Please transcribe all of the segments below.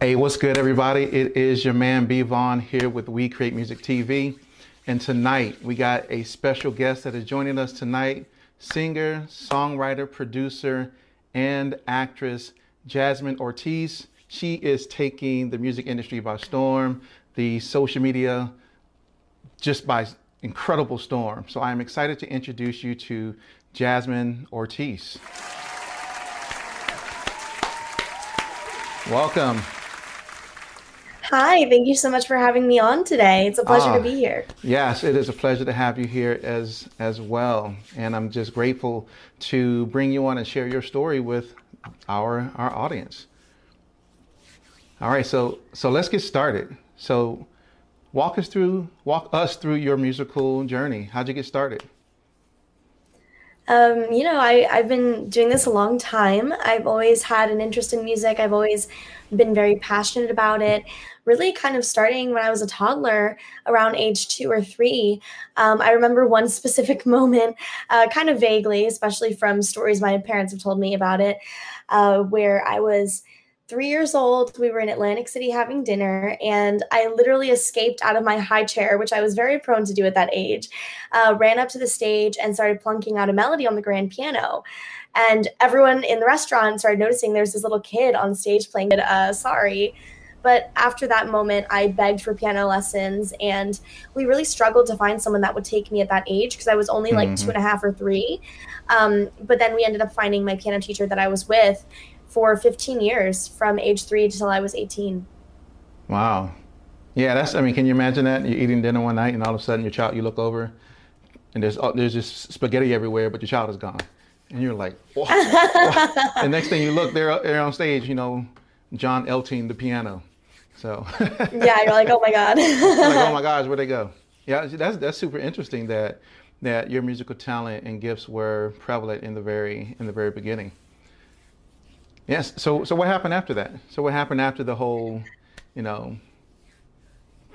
Hey, what's good, everybody? It is your man B Vaughn here with We Create Music TV. And tonight we got a special guest that is joining us tonight singer, songwriter, producer, and actress Jasmine Ortiz. She is taking the music industry by storm, the social media just by incredible storm. So I'm excited to introduce you to Jasmine Ortiz. Welcome. Hi, thank you so much for having me on today. It's a pleasure to be here. Yes, it is a pleasure to have you here as as well. And I'm just grateful to bring you on and share your story with our our audience. All right, so so let's get started. So walk us through walk us through your musical journey. How'd you get started? Um, you know, I, I've been doing this a long time. I've always had an interest in music. I've always been very passionate about it. Really, kind of starting when I was a toddler, around age two or three. Um, I remember one specific moment, uh, kind of vaguely, especially from stories my parents have told me about it, uh, where I was three years old. We were in Atlantic City having dinner, and I literally escaped out of my high chair, which I was very prone to do at that age, uh, ran up to the stage and started plunking out a melody on the grand piano. And everyone in the restaurant started noticing there's this little kid on stage playing it. Uh, sorry. But after that moment, I begged for piano lessons, and we really struggled to find someone that would take me at that age because I was only like mm-hmm. two and a half or three. Um, but then we ended up finding my piano teacher that I was with for 15 years from age three until I was 18. Wow. Yeah, that's, I mean, can you imagine that? You're eating dinner one night and all of a sudden your child, you look over and there's, uh, there's just spaghetti everywhere, but your child is gone. And you're like, what? and next thing you look, they're, they're on stage, you know, John Elting, the piano. So. yeah, you're like, oh my God. like, oh my gosh, where'd they go? Yeah, that's, that's super interesting that, that your musical talent and gifts were prevalent in the very, in the very beginning. Yes. So so what happened after that? So what happened after the whole, you know,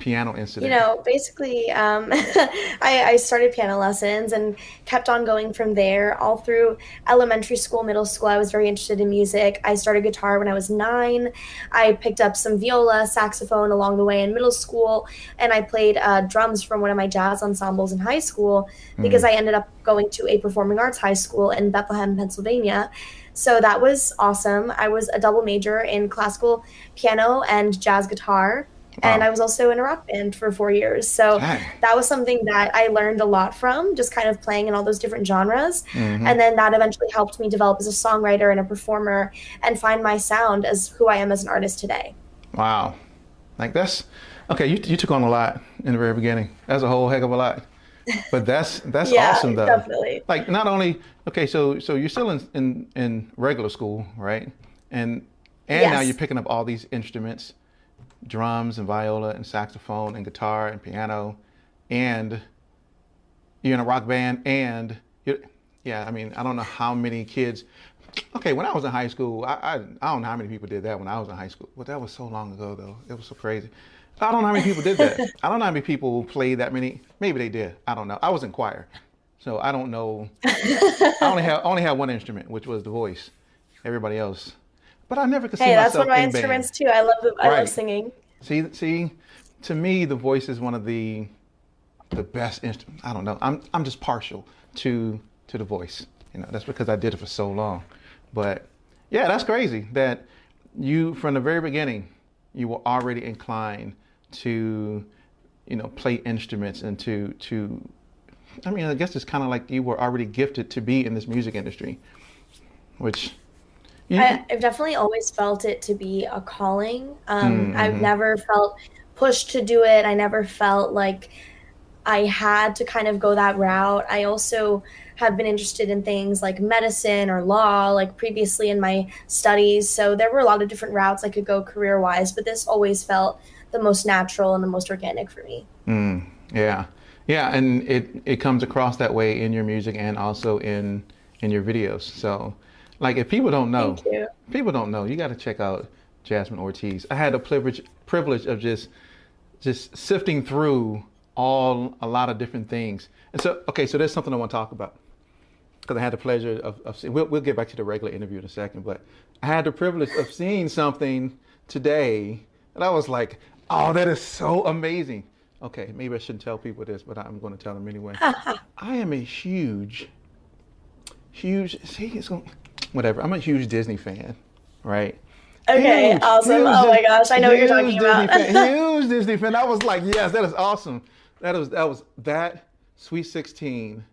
piano incident? You know, basically, um, I, I, started piano lessons and kept on going from there. All through elementary school, middle school, I was very interested in music. I started guitar when I was nine. I picked up some viola, saxophone along the way in middle school, and I played uh, drums from one of my jazz ensembles in high school because mm. I ended up going to a performing arts high school in Bethlehem, Pennsylvania. So that was awesome. I was a double major in classical piano and jazz guitar. Wow. And I was also in a rock band for four years. So Dang. that was something that I learned a lot from, just kind of playing in all those different genres. Mm-hmm. And then that eventually helped me develop as a songwriter and a performer and find my sound as who I am as an artist today. Wow. Like that's okay. You, you took on a lot in the very beginning. That's a whole heck of a lot but that's that's yeah, awesome though. Definitely. Like not only okay, so so you're still in in, in regular school, right? And and yes. now you're picking up all these instruments, drums and viola and saxophone and guitar and piano, and you're in a rock band and yeah, I mean, I don't know how many kids. Okay, when I was in high school, I, I, I don't know how many people did that when I was in high school, but that was so long ago though. It was so crazy. I don't know how many people did that. I don't know how many people played that many. Maybe they did. I don't know. I was in choir, so I don't know. I only have only had one instrument, which was the voice. Everybody else, but I never could see hey, myself. Hey, that's one of my instruments band. too. I love I right. love singing. See, see, to me, the voice is one of the the best instruments. I don't know. I'm I'm just partial to to the voice. You know, that's because I did it for so long. But yeah, that's crazy that you from the very beginning you were already inclined to, you know, play instruments and to to. I mean, I guess it's kind of like you were already gifted to be in this music industry, which. You, I, have definitely always felt it to be a calling. Um, mm-hmm. I've never felt pushed to do it. I never felt like I had to kind of go that route. I also have been interested in things like medicine or law, like previously in my studies. So there were a lot of different routes I could go career wise, but this always felt the most natural and the most organic for me. Mm, yeah, yeah, and it it comes across that way in your music and also in in your videos. So, like, if people don't know, people don't know, you got to check out Jasmine Ortiz. I had the privilege privilege of just just sifting through all a lot of different things. And so, okay, so there's something I want to talk about because I had the pleasure of, of seeing, we'll, we'll get back to the regular interview in a second, but I had the privilege of seeing something today, and I was like, oh, that is so amazing. Okay, maybe I shouldn't tell people this, but I'm going to tell them anyway. I am a huge, huge. See, it's going, whatever. I'm a huge Disney fan, right? Okay, huge, awesome. Huge, oh my gosh, I know what you're talking Disney about. fan, huge Disney fan. I was like, yes, that is awesome. That was that was that Sweet 16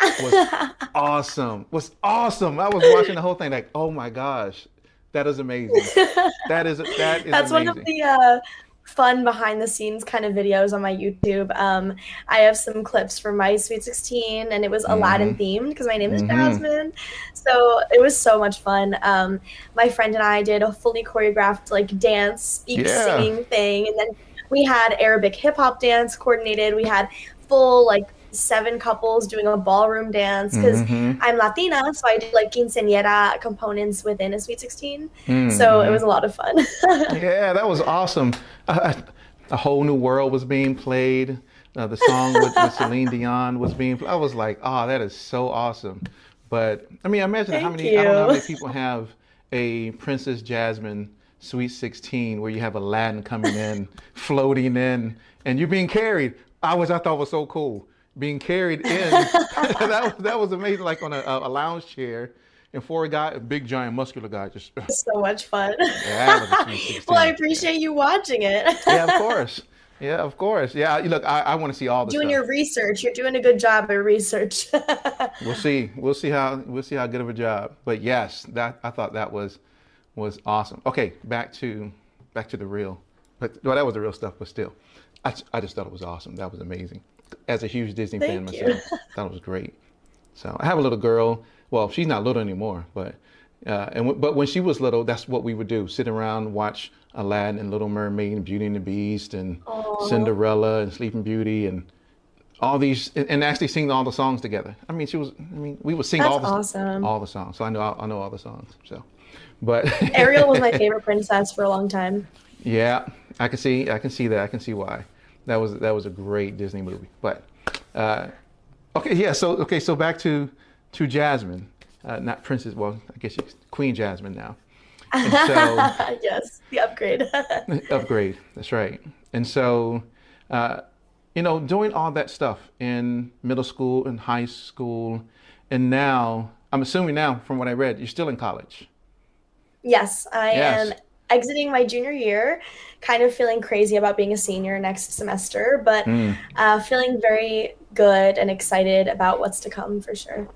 was awesome. Was awesome. I was watching the whole thing like, oh my gosh, that is amazing. That is that is. That's amazing. one of the uh, fun behind the scenes kind of videos on my YouTube. Um, I have some clips from my Sweet 16, and it was mm-hmm. Aladdin themed because my name is mm-hmm. Jasmine. So it was so much fun. Um, my friend and I did a fully choreographed like dance, speak, yeah. singing thing, and then we had Arabic hip hop dance coordinated. We had full like seven couples doing a ballroom dance because mm-hmm. I'm Latina, so I did like quinceañera components within a Sweet 16. Mm-hmm. So it was a lot of fun. yeah, that was awesome. Uh, a whole new world was being played. Uh, the song with, with, Celine Dion was being. I was like, oh, that is so awesome. But I mean, imagine Thank how many. You. I don't know how many people have a Princess Jasmine Sweet 16 where you have Aladdin coming in, floating in, and you're being carried. I was I thought was so cool being carried in. that was that was amazing, like on a, a lounge chair. And for a guy, a big giant muscular guy, just so much fun. Yeah, well, I appreciate you watching it. yeah, of course. Yeah, of course. Yeah, look, I, I want to see all the doing stuff. your research. You're doing a good job at research. we'll see. We'll see how we'll see how good of a job. But yes, that I thought that was was awesome. Okay, back to back to the real. But well, that was the real stuff. But still, I, I just thought it was awesome. That was amazing as a huge Disney Thank fan you. myself, thought it was great. So I have a little girl. Well, she's not little anymore, but uh, and w- but when she was little, that's what we would do: sit around, watch Aladdin and Little Mermaid and Beauty and the Beast and Aww. Cinderella and Sleeping Beauty and all these, and, and, actually sing all the songs together. I mean, she was. I mean, we would sing that's all the awesome. all the songs. So I know I know all the songs. So, but Ariel was my favorite princess for a long time. Yeah, I can see. I can see that. I can see why. That was that was a great Disney movie. But uh, okay, yeah. So okay, so back to to Jasmine, uh, not Princess. Well, I guess she's Queen Jasmine now. And so yes, the upgrade. upgrade. That's right. And so, uh, you know, doing all that stuff in middle school and high school, and now I'm assuming now from what I read, you're still in college. Yes, I yes. am exiting my junior year, kind of feeling crazy about being a senior next semester, but mm. uh, feeling very good and excited about what's to come for sure.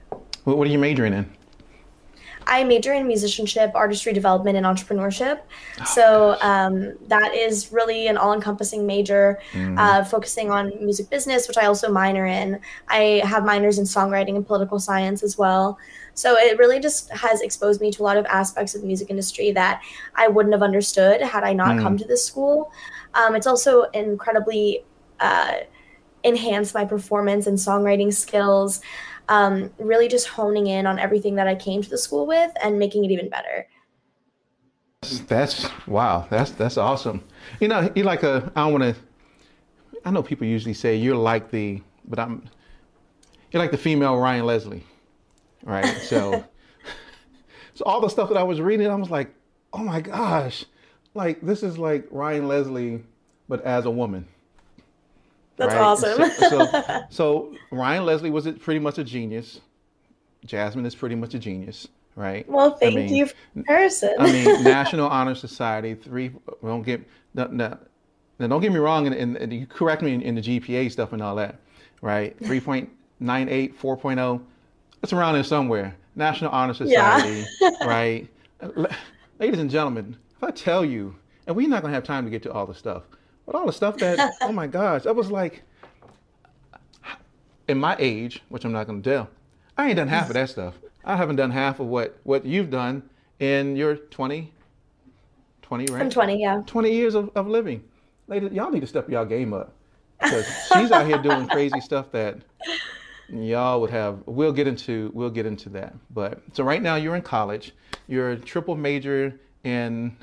What are you majoring in? I major in musicianship, artistry development, and entrepreneurship. Oh, so um, that is really an all-encompassing major, mm. uh, focusing on music business, which I also minor in. I have minors in songwriting and political science as well. So it really just has exposed me to a lot of aspects of the music industry that I wouldn't have understood had I not mm. come to this school. Um, it's also incredibly uh, enhanced my performance and songwriting skills. Um, really just honing in on everything that I came to the school with and making it even better. That's wow. That's that's awesome. You know, you're like a. I don't want to. I know people usually say you're like the, but I'm. You're like the female Ryan Leslie right? So, so all the stuff that I was reading, I was like, oh my gosh, like this is like Ryan Leslie, but as a woman. That's right? awesome. so, so, so, Ryan Leslie was pretty much a genius. Jasmine is pretty much a genius, right? Well, thank I mean, you, person. I mean, National Honor Society. Three. Don't get no, no, now, don't get me wrong, and, and, you correct me in, in, the GPA stuff and all that, right? 3.98, 4.0 it's around there somewhere. National Honor Society, yeah. right? Ladies and gentlemen, if I tell you, and we're not gonna have time to get to all the stuff, but all the stuff that, oh my gosh, I was like, in my age, which I'm not gonna tell, I ain't done half of that stuff. I haven't done half of what what you've done in your 20, 20, right? I'm 20, yeah. 20 years of, of living. Ladies, y'all need to step y'all game up because she's out here doing crazy stuff that y'all would have we'll get into we'll get into that but so right now you're in college you're a triple major in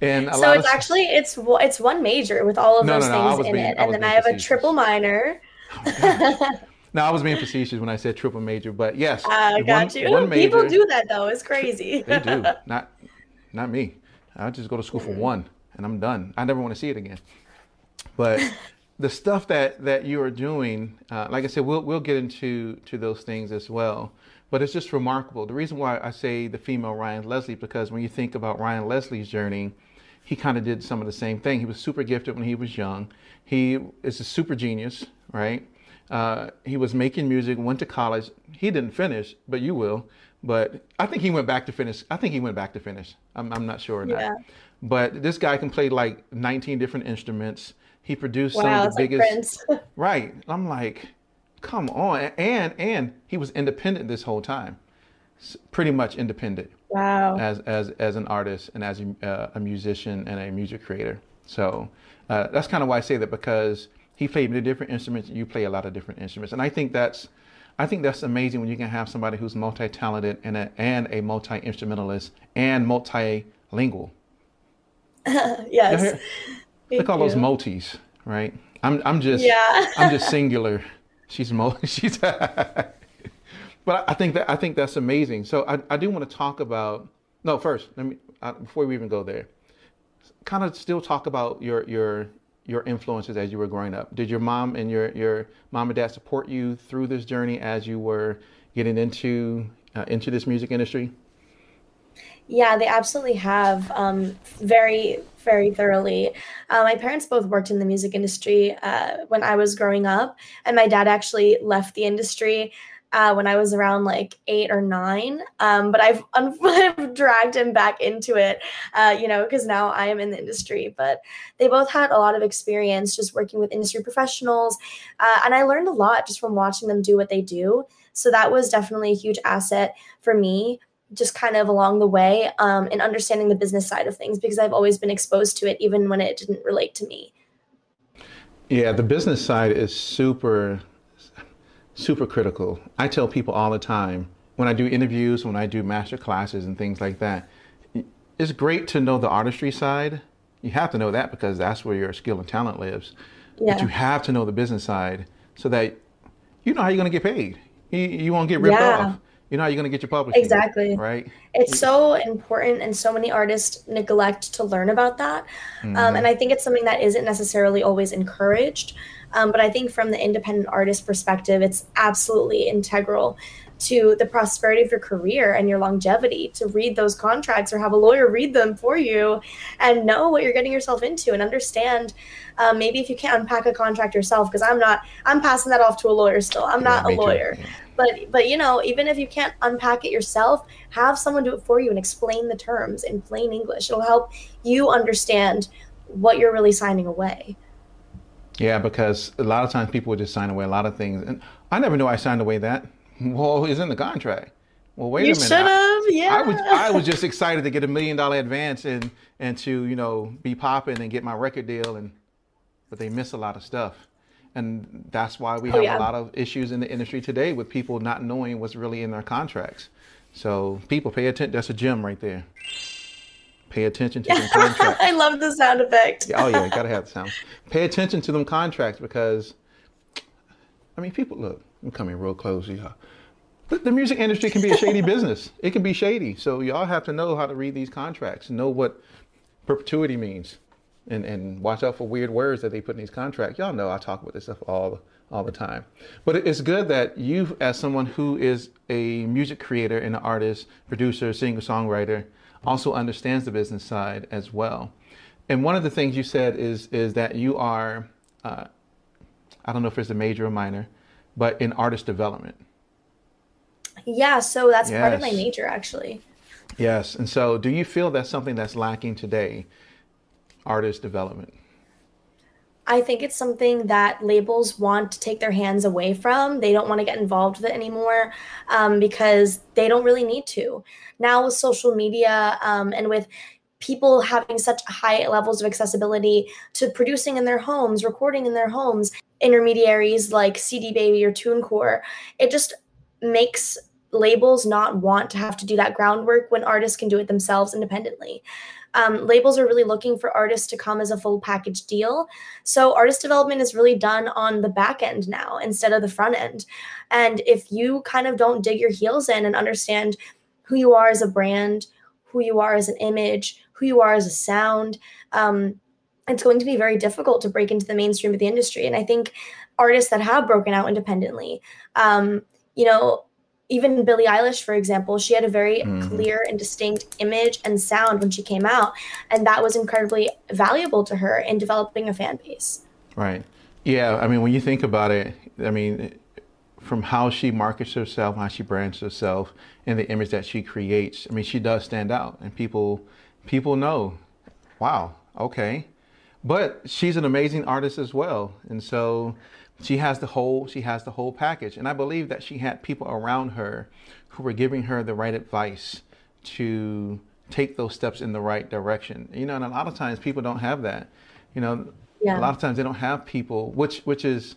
in so it's of, actually it's it's one major with all of no, those no, no, things in being, it and then i have facetious. a triple minor oh no i was being facetious when i said triple major but yes i uh, got one, you one major, people do that though it's crazy they do not not me I'll just go to school for one and I'm done. I never want to see it again. But the stuff that that you are doing, uh, like I said, we'll we'll get into to those things as well. But it's just remarkable. The reason why I say the female Ryan Leslie because when you think about Ryan Leslie's journey, he kind of did some of the same thing. He was super gifted when he was young. He is a super genius, right? Uh, he was making music, went to college. He didn't finish, but you will. But I think he went back to finish. I think he went back to finish. I'm, I'm not sure. Yeah. But this guy can play like 19 different instruments. He produced wow, some of the biggest. Like right. I'm like, come on. And and he was independent this whole time, pretty much independent. Wow. As as as an artist and as a, uh, a musician and a music creator. So uh, that's kind of why I say that because he played many different instruments. You play a lot of different instruments, and I think that's I think that's amazing when you can have somebody who's multi-talented and a, and a multi-instrumentalist and multilingual. yes. Look all those multis, right? I'm I'm just yeah. I'm just singular. She's mo she's but I think that I think that's amazing. So I, I do want to talk about no first let me before we even go there, kind of still talk about your your your influences as you were growing up. Did your mom and your your mom and dad support you through this journey as you were getting into uh, into this music industry? Yeah, they absolutely have. Um, very, very thoroughly. Uh, my parents both worked in the music industry uh, when I was growing up, and my dad actually left the industry uh, when I was around like eight or nine. Um, but I've, I've dragged him back into it, uh, you know, because now I am in the industry. But they both had a lot of experience just working with industry professionals. Uh, and I learned a lot just from watching them do what they do. So that was definitely a huge asset for me just kind of along the way um, in understanding the business side of things because I've always been exposed to it even when it didn't relate to me. Yeah, the business side is super, super critical. I tell people all the time when I do interviews, when I do master classes and things like that, it's great to know the artistry side. You have to know that because that's where your skill and talent lives. Yeah. But you have to know the business side so that you know how you're going to get paid. You, you won't get ripped yeah. off you know how you're going to get your publishing exactly. right? It's so important and so many artists neglect to learn about that. Mm-hmm. um, and i think it's something that isn't necessarily always encouraged. Um, but i think from the independent artist perspective it's absolutely integral to the prosperity of your career and your longevity to read those contracts or have a lawyer read them for you and know what you're getting yourself into and understand um, maybe if you can't unpack a contract yourself because i'm not i'm passing that off to a lawyer still. I'm yeah, not a lawyer. Too. But but you know even if you can't unpack it yourself have someone do it for you and explain the terms in plain english it'll help you understand what you're really signing away yeah because a lot of times people would just sign away a lot of things and i never knew i signed away that well, it's in the contract. Well, wait you a minute. should have. Yeah. I was I was just excited to get a million dollar advance and and to you know be popping and get my record deal and but they miss a lot of stuff. And that's why we oh, have yeah. a lot of issues in the industry today with people not knowing what's really in their contracts. So people pay attention. That's a gem right there. Pay attention to them contracts. I love the sound effect. yeah, oh yeah, gotta have the sound. Pay attention to them contracts because, I mean, people look. I'm coming real close, y'all. But the music industry can be a shady business. It can be shady. So y'all have to know how to read these contracts, know what perpetuity means, and, and watch out for weird words that they put in these contracts. Y'all know I talk about this stuff all all the time. But it's good that you, as someone who is a music creator and an artist, producer, singer, songwriter, also understands the business side as well. And one of the things you said is is that you are, uh, I don't know if it's a major or minor, but in artist development. Yeah, so that's yes. part of my major actually. Yes. And so do you feel that's something that's lacking today, artist development? I think it's something that labels want to take their hands away from. They don't want to get involved with it anymore um, because they don't really need to. Now, with social media um, and with people having such high levels of accessibility to producing in their homes, recording in their homes, intermediaries like CD Baby or TuneCore, it just makes labels not want to have to do that groundwork when artists can do it themselves independently. Um, labels are really looking for artists to come as a full package deal. So artist development is really done on the back end now instead of the front end. And if you kind of don't dig your heels in and understand who you are as a brand, who you are as an image, who you are as a sound. Um, it's going to be very difficult to break into the mainstream of the industry. And I think artists that have broken out independently, um, you know, even Billie Eilish, for example, she had a very mm-hmm. clear and distinct image and sound when she came out. And that was incredibly valuable to her in developing a fan base. Right. Yeah. I mean, when you think about it, I mean, from how she markets herself, how she brands herself, and the image that she creates, I mean, she does stand out. And people, people know, wow, okay. But she's an amazing artist as well. And so she has the whole she has the whole package. And i believe that she had people around her who were giving her the right advice to take those steps in the right direction. You know and a lot of times people don't have that. You know yeah. a lot of times they don't have people which which is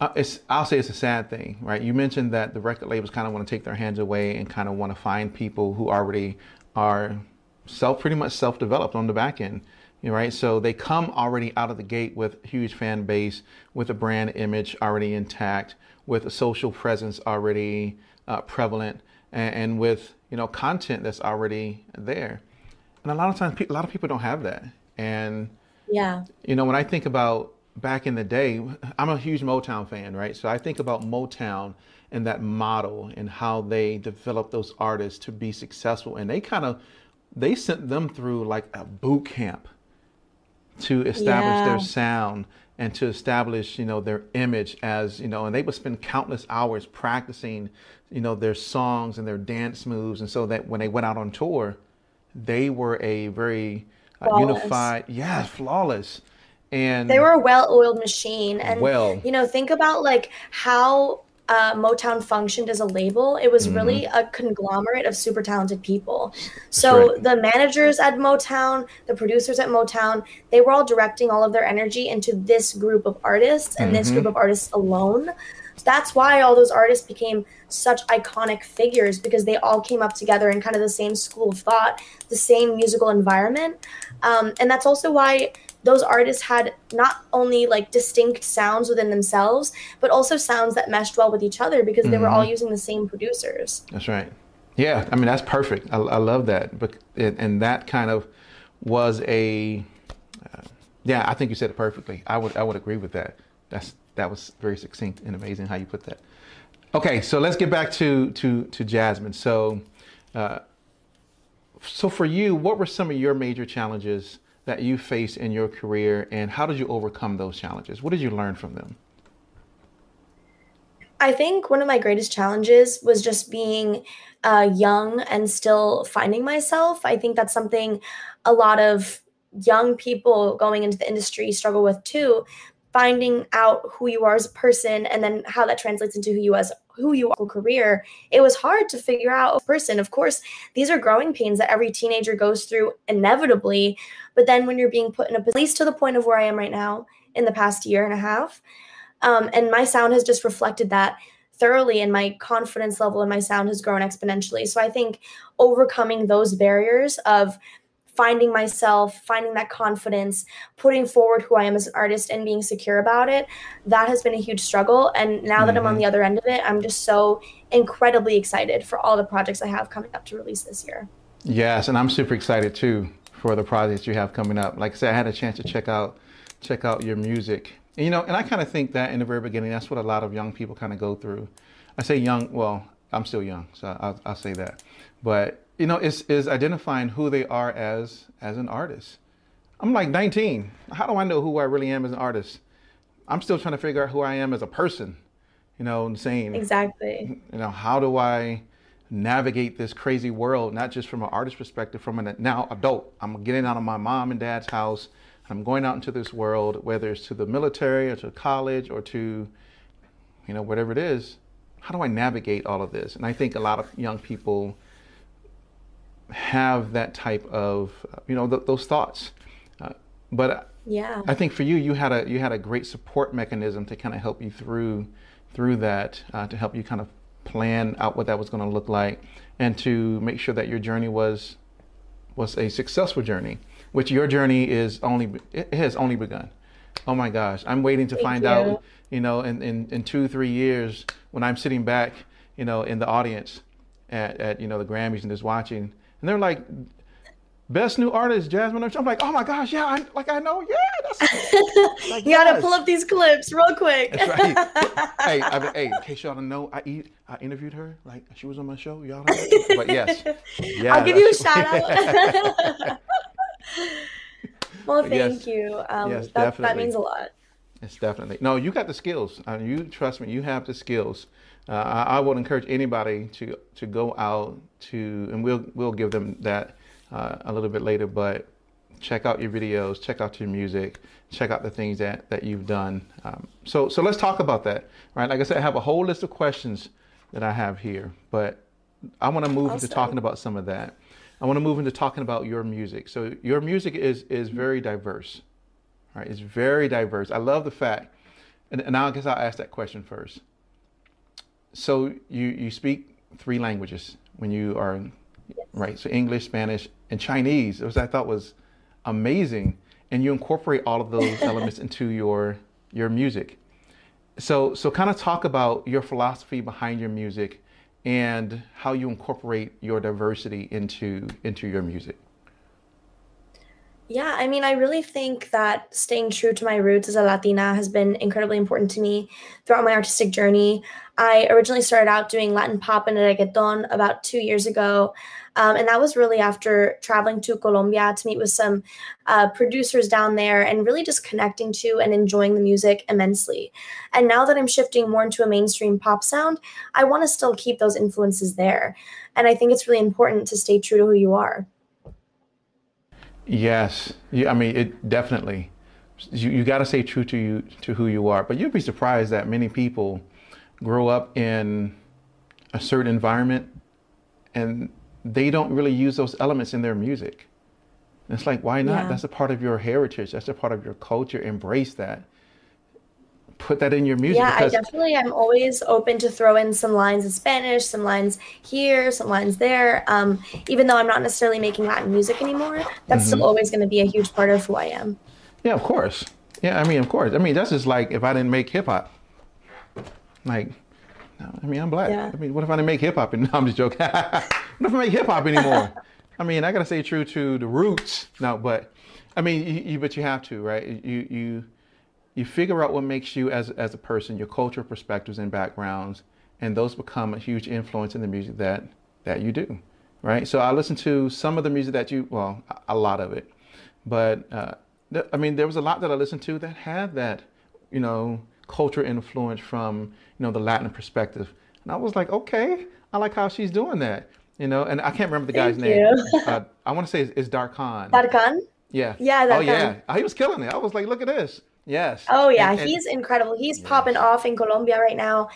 uh, it's i'll say it's a sad thing right? You mentioned that the record labels kind of want to take their hands away and kind of want to find people who already are self pretty much self-developed on the back end right? So they come already out of the gate with huge fan base, with a brand image already intact, with a social presence already uh, prevalent, and, and, with you know content that's already there. And a lot of times, a lot of people don't have that. And yeah, you know, when I think about back in the day, I'm a huge Motown fan, right? So I think about Motown and that model and how they developed those artists to be successful, and they kind of they sent them through like a boot camp to establish yeah. their sound and to establish you know their image as you know and they would spend countless hours practicing you know their songs and their dance moves. And so that when they went out on tour they were a very uh, unified yeah flawless. And they were a well-oiled machine. And well. you know think about like how uh, Motown functioned as a label, it was mm-hmm. really a conglomerate of super talented people. So right. the managers at Motown, the producers at Motown, they were all directing all of their energy into this group of artists and mm-hmm. this group of artists alone. that's why all those artists became such iconic figures because they all came up together in kind of the same school of thought, the same musical environment. Um, and that's also why those artists had not only like distinct sounds within themselves, but also sounds that meshed well with each other because they mm-hmm. were all mm-hmm. using the same producers. That's right. Yeah, I mean that's perfect. I, I love that. But it, and that kind of was a uh, yeah. I think you said it perfectly. I would I would agree with that. That's that was very succinct and amazing how you put that. Okay, so let's get back to to to Jasmine. So, uh, so for you, what were some of your major challenges that you faced in your career and how did you overcome those challenges? What did you learn from them? I think one of my greatest challenges was just being uh, young and still finding myself. I think that's something a lot of young people going into the industry struggle with too finding out who you are as a person and then how that translates into who you as who you are career it was hard to figure out a person. Of course these are growing pains that every teenager goes through inevitably but then when you're being put in a least to the point of where i am right now in the past year and a half um, and my sound has just reflected that thoroughly and my confidence level in my sound has grown exponentially. So i think overcoming those barriers of finding myself, finding that confidence, putting forward who I am as an artist and being secure about it, that has been a huge struggle. And now mm-hmm. that I'm on mm-hmm. the other end of it, I'm just so incredibly excited for all the projects I have coming up to release this year. Yes, and I'm super excited too for the projects you have coming up. Like I said, I had a chance to check out check out your music. And, you know, and I kind of think that in the very beginning, that's what a lot of young people kind of go through. I say young, well, I'm still young, so I'll, I'll say that. But you know, is is identifying who they are as as an artist. I'm like 19. How do I know who I really am as an artist? I'm still trying to figure out who I am as a person. You know, and saying exactly. You know, how do I navigate this crazy world, not just from an artist perspective, from a now adult. I'm getting out of my mom and dad's house. I'm going out into this world, whether it's to the military or to college or to, you know, whatever it is. How do I navigate all of this? And I think a lot of young people have that type of you know th- those thoughts. Uh, but yeah, I think for you, you had a you had a great support mechanism to kind of help you through through that uh, to help you kind of plan out what that was going to look like and to make sure that your journey was was a successful journey which your journey is only it has only begun oh my gosh i'm waiting to Thank find you. out you know in, in in two three years when i'm sitting back you know in the audience at, at you know the grammys and just watching and they're like, best new artist, Jasmine. I'm like, oh my gosh, yeah, I, like I know, yeah. That's, like, you gotta pull up these clips real quick. That's right. hey, I mean, hey, in case y'all don't know, I eat, I interviewed her, like she was on my show, y'all. Know? But yes, yeah, I'll give you a shout out. well, thank yes. you. Um, yes, that, definitely. That means a lot. It's definitely no. You got the skills. Uh, you trust me. You have the skills. Uh, I, I, would encourage anybody to to go out to, and we'll we'll give them that uh, a little bit later. But check out your videos, check out your music, check out the things that that you've done. Um, so so let's talk about that. Right, like I said, I have a whole list of questions that I have here, but I want to move awesome. into talking about some of that. I want to move into talking about your music. So your music is is very diverse. Right, it's very diverse. I love the fact, and, and I guess I'll ask that question first. So you you speak three languages when you are yes. right. So English, Spanish, and Chinese, which I thought was amazing, and you incorporate all of those elements into your your music. So so kind of talk about your philosophy behind your music and how you incorporate your diversity into into your music. Yeah, I mean, I really think that staying true to my roots as a Latina has been incredibly important to me throughout my artistic journey. I originally started out doing Latin pop and reggaeton about two years ago. Um, and that was really after traveling to Colombia to meet with some uh, producers down there and really just connecting to and enjoying the music immensely. And now that I'm shifting more into a mainstream pop sound, I want to still keep those influences there. And I think it's really important to stay true to who you are. Yes, yeah, I mean it definitely. You, you got to stay true to you to who you are. But you'd be surprised that many people grow up in a certain environment and they don't really use those elements in their music. And it's like, why not? Yeah. That's a part of your heritage. That's a part of your culture. Embrace that put that in your music? Yeah, I definitely I'm always open to throw in some lines in Spanish, some lines here, some lines there. Um, even though I'm not necessarily making Latin music anymore, that's mm-hmm. still always going to be a huge part of who I am. Yeah, of course. Yeah, I mean, of course. I mean, that's just like if I didn't make hip hop. Like, I mean, I'm black. Yeah. I mean, what if I didn't make hip hop? And no, I'm just joking. what if I make hip hop anymore? I mean, I gotta stay true to the roots. No, but I mean, you, you, but you have to, right? You you you figure out what makes you as, as a person, your cultural perspectives and backgrounds, and those become a huge influence in the music that, that you do, right? So I listened to some of the music that you, well, a lot of it, but uh, th- I mean, there was a lot that I listened to that had that, you know, culture influence from, you know, the Latin perspective. And I was like, okay, I like how she's doing that, you know, and I can't remember the guy's Thank name. Uh, I want to say it's, it's Darkhan. Darkhan? Yeah. Yeah. Oh, yeah. Oh, he was killing it. I was like, look at this. Yes. Oh yeah, and, and, he's incredible. He's yes. popping off in Colombia right now.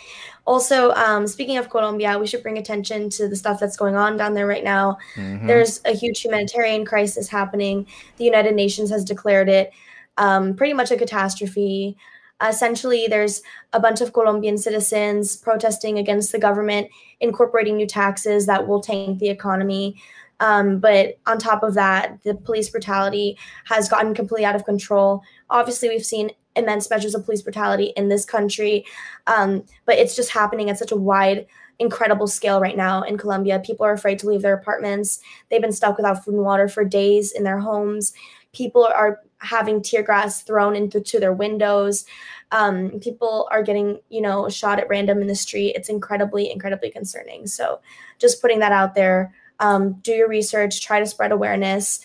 Also, um, speaking of Colombia, we should bring attention to the stuff that's going on down there right now. Mm-hmm. There's a huge humanitarian crisis happening. The United Nations has declared it um, pretty much a catastrophe. essentially, there's a bunch of Colombian citizens protesting against the government, incorporating new taxes that will tank the economy. Um, but on top of that, the police brutality has gotten completely out of control. Obviously, we've seen immense measures of police brutality in this country, um, but it's just happening at such a wide, incredible scale right now in Colombia. People are afraid to leave their apartments. They've been stuck without food and water for days in their homes. People are having tear gas thrown into their windows. Um, people are getting, you know, shot at random in the street. It's incredibly, incredibly concerning. So, just putting that out there um, do your research, try to spread awareness.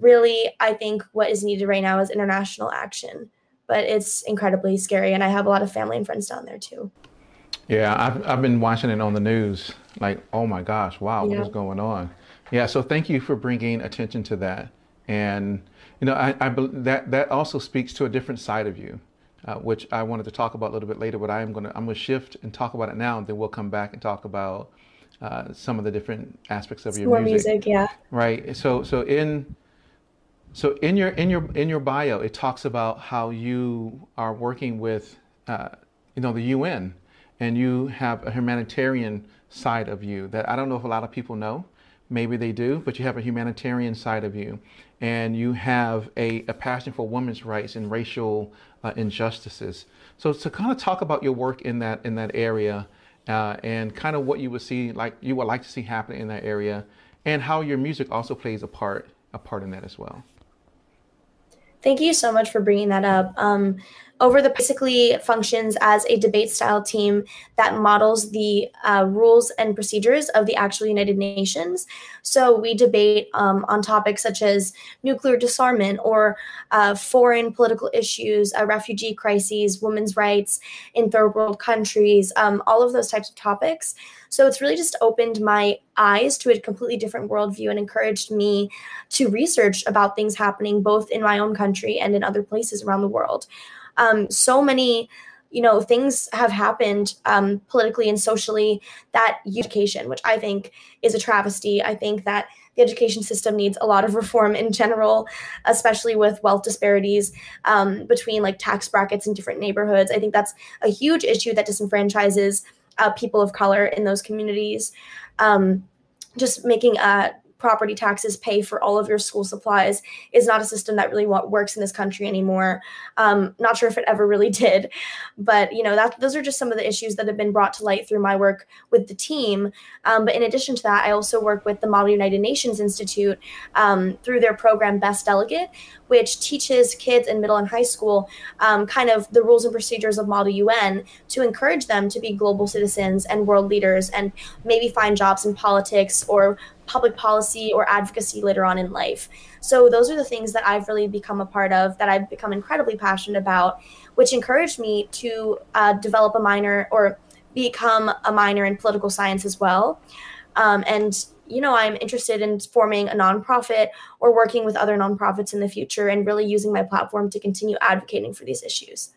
Really, I think what is needed right now is international action, but it's incredibly scary. And I have a lot of family and friends down there too. Yeah, I've, I've been watching it on the news. Like, oh my gosh, wow, yeah. what is going on? Yeah, so thank you for bringing attention to that. And, you know, I, I that, that also speaks to a different side of you. Uh, which I wanted to talk about a little bit later, but I am going to I'm going to shift and talk about it now, and then we'll come back and talk about uh, some of the different aspects of your More music. music. Yeah. Right. So so in so in your in your in your bio, it talks about how you are working with uh, you know the UN, and you have a humanitarian side of you that I don't know if a lot of people know. Maybe they do, but you have a humanitarian side of you, and you have a, a passion for women's rights and racial uh, injustices. So to kind of talk about your work in that in that area uh, and kind of what you would see like you would like to see happen in that area and how your music also plays a part a part in that as well. Thank you so much for bringing that up. Um, over the basically functions as a debate style team that models the uh, rules and procedures of the actual United Nations. So we debate um, on topics such as nuclear disarmament or uh, foreign political issues, uh, refugee crises, women's rights in third world countries, um, all of those types of topics. So it's really just opened my eyes to a completely different worldview and encouraged me to research about things happening both in my own country and in other places around the world. Um, so many you know things have happened um, politically and socially that education which i think is a travesty i think that the education system needs a lot of reform in general especially with wealth disparities um, between like tax brackets in different neighborhoods i think that's a huge issue that disenfranchises uh, people of color in those communities. Um, just making uh, property taxes pay for all of your school supplies is not a system that really works in this country anymore. Um, not sure if it ever really did, but you know that those are just some of the issues that have been brought to light through my work with the team. Um, but in addition to that, I also work with the Model United Nations Institute um, through their program Best Delegate, which teaches kids in middle and high school um, kind of the rules and procedures of Model UN to encourage them to be global citizens and world leaders and maybe find jobs in politics or public policy or advocacy later on in life. So those are the things that I've really become a part of, that I've become incredibly passionate about, which encouraged me to uh, develop a minor or become a minor in political science as well. Um, and you know, I'm interested in forming a nonprofit or working with other nonprofits in the future and really using my platform to continue advocating for these issues.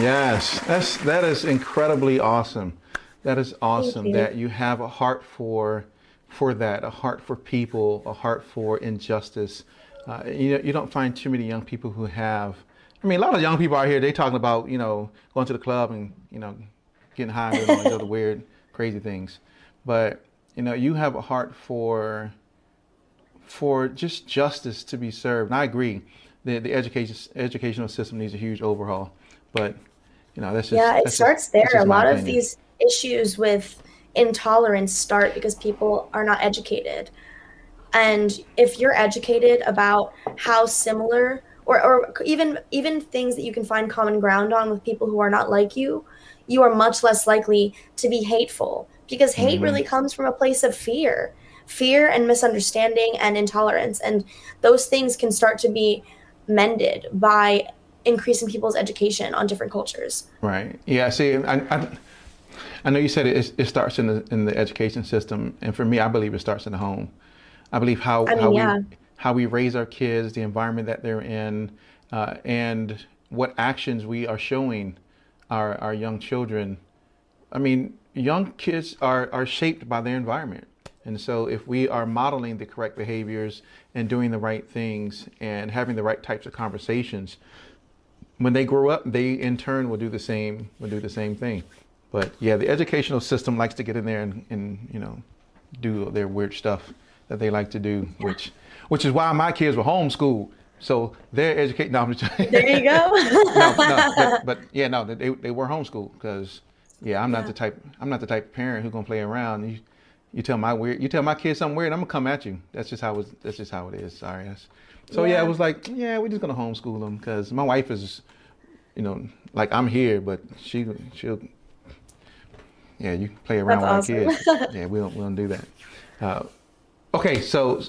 Yes, that's that is incredibly awesome. That is awesome you. that you have a heart for for that, a heart for people, a heart for injustice. Uh, you know, you don't find too many young people who have. I mean, a lot of young people out here they talking about you know going to the club and you know getting high and doing all these other weird, crazy things. But you know, you have a heart for for just justice to be served. And I agree. The the education educational system needs a huge overhaul. But you know, that's just, yeah, it starts just, there. A lot opinion. of these issues with intolerance start because people are not educated. And if you're educated about how similar or, or even even things that you can find common ground on with people who are not like you, you are much less likely to be hateful because hate mm-hmm. really comes from a place of fear fear and misunderstanding and intolerance and those things can start to be mended by increasing people's education on different cultures. Right. Yeah. See, I, I, I know you said it, it starts in the in the education system, and for me, I believe it starts in the home. I believe how I mean, how yeah. we how we raise our kids, the environment that they're in, uh, and what actions we are showing our our young children. I mean, young kids are are shaped by their environment. And so, if we are modeling the correct behaviors and doing the right things and having the right types of conversations, when they grow up, they in turn will do the same will do the same thing. But yeah, the educational system likes to get in there and, and you know do their weird stuff that they like to do, which which is why my kids were homeschooled. So they're educated. No, there you go. no, no, but, but, yeah, no, they they were homeschooled because yeah, I'm not yeah. the type I'm not the type of parent who's gonna play around. You, you tell my weird you tell my kids something weird, I'm gonna come at you. That's just how it, that's just how it is. Sorry, that's, so yeah. yeah, it was like, yeah, we're just gonna homeschool them because my wife is, you know, like I'm here, but she she'll, yeah, you can play around That's with awesome. our kids. yeah, we don't we don't do that. Uh, okay, so,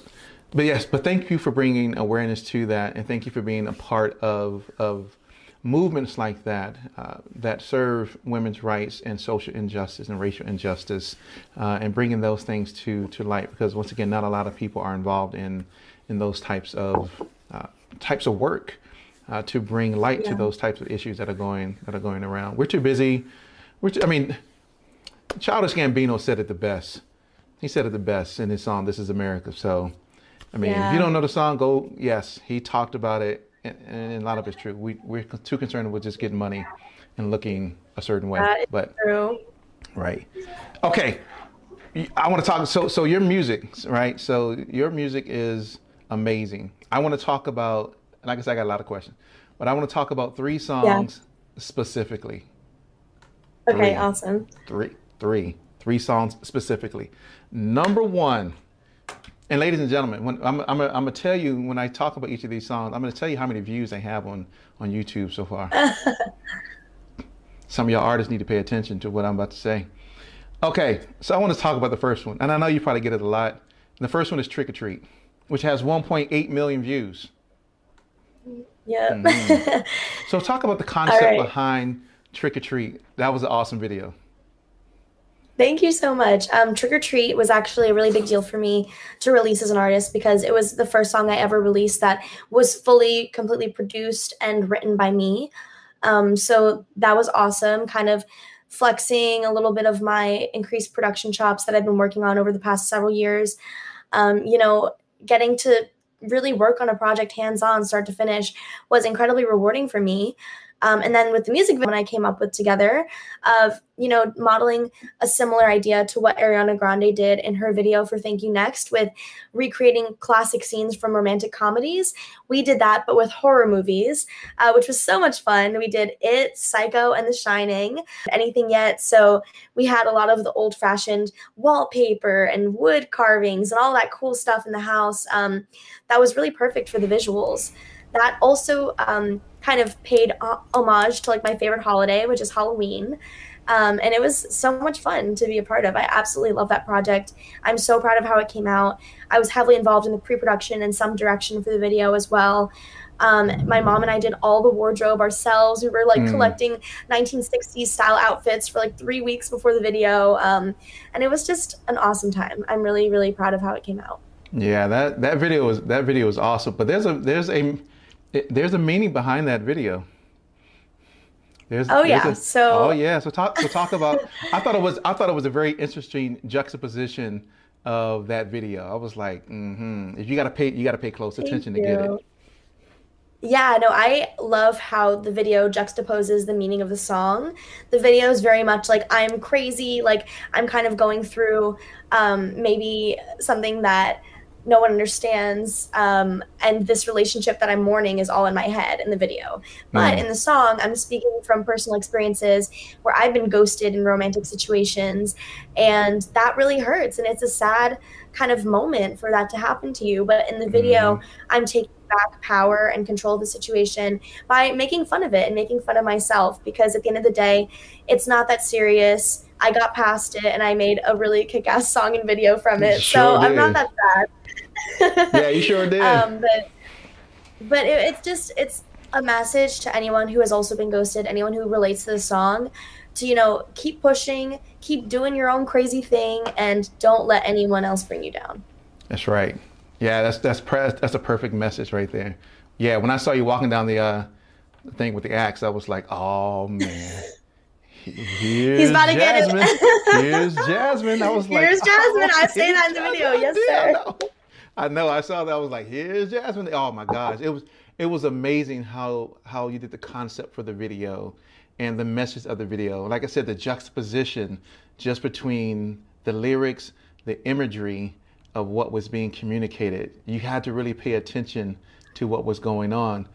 but yes, but thank you for bringing awareness to that, and thank you for being a part of of movements like that uh, that serve women's rights and social injustice and racial injustice, uh, and bringing those things to to light. Because once again, not a lot of people are involved in in those types of uh, types of work uh, to bring light yeah. to those types of issues that are going that are going around. We're too busy. We're too, I mean, Childish Gambino said it the best. He said it the best in his song "This Is America." So, I mean, yeah. if you don't know the song, go. Yes, he talked about it, and, and a lot of it's true. We we're too concerned with just getting money and looking a certain way. But true. Right. Okay. I want to talk. So, so your music, right? So your music is amazing. I want to talk about, and like I said, I got a lot of questions, but I want to talk about three songs yeah. specifically. Okay, three, awesome. Three, three, three songs specifically. Number one, and ladies and gentlemen, when, I'm, I'm, I'm going to tell you when I talk about each of these songs, I'm going to tell you how many views they have on, on YouTube so far. Some of y'all artists need to pay attention to what I'm about to say. Okay, so I want to talk about the first one, and I know you probably get it a lot. The first one is Trick or Treat, which has 1.8 million views. Yeah. Mm-hmm. so talk about the concept right. behind Trick or Treat. That was an awesome video. Thank you so much. Um, Trick or Treat was actually a really big deal for me to release as an artist because it was the first song I ever released that was fully, completely produced and written by me. Um, so that was awesome, kind of flexing a little bit of my increased production chops that I've been working on over the past several years. Um, you know, getting to really work on a project hands on, start to finish, was incredibly rewarding for me. Um, and then with the music video, when I came up with together of, you know, modeling a similar idea to what Ariana Grande did in her video for Thank You Next with recreating classic scenes from romantic comedies. We did that, but with horror movies, uh, which was so much fun. We did It, Psycho, and The Shining, Anything Yet. So we had a lot of the old fashioned wallpaper and wood carvings and all that cool stuff in the house. Um, that was really perfect for the visuals. That also, um, kind of paid homage to like my favorite holiday, which is Halloween. Um, and it was so much fun to be a part of. I absolutely love that project. I'm so proud of how it came out. I was heavily involved in the pre-production and some direction for the video as well. Um, my mom and I did all the wardrobe ourselves. We were like mm. collecting 1960s style outfits for like three weeks before the video, um, and it was just an awesome time. I'm really, really proud of how it came out. Yeah, that that video was that video was awesome. But there's a there's a it, there's a meaning behind that video. There's, oh yeah. A, so oh yeah. So talk so talk about. I thought it was I thought it was a very interesting juxtaposition of that video. I was like, mm-hmm. If you gotta pay you gotta pay close attention to get it. Yeah, no, I love how the video juxtaposes the meaning of the song. The video is very much like I'm crazy, like I'm kind of going through um, maybe something that no one understands um, and this relationship that i'm mourning is all in my head in the video but mm. in the song i'm speaking from personal experiences where i've been ghosted in romantic situations and that really hurts and it's a sad kind of moment for that to happen to you but in the video mm. i'm taking back power and control of the situation by making fun of it and making fun of myself because at the end of the day it's not that serious I got past it and I made a really kick ass song and video from it. Sure so did. I'm not that sad yeah, you sure did. Um, but but it, it's just it's a message to anyone who has also been ghosted, anyone who relates to the song, to you know keep pushing, keep doing your own crazy thing, and don't let anyone else bring you down. That's right. Yeah, that's that's that's a perfect message right there. Yeah, when I saw you walking down the uh, thing with the axe, I was like, oh man. Here's He's about to Jasmine. get it. Here's Jasmine. I was like, Here's Jasmine. Oh, I say that in the video. Yes, sir. I know. I saw that. I was like, "Here's Jasmine." Oh my gosh, it was it was amazing how how you did the concept for the video and the message of the video. Like I said, the juxtaposition just between the lyrics, the imagery of what was being communicated. You had to really pay attention to what was going on.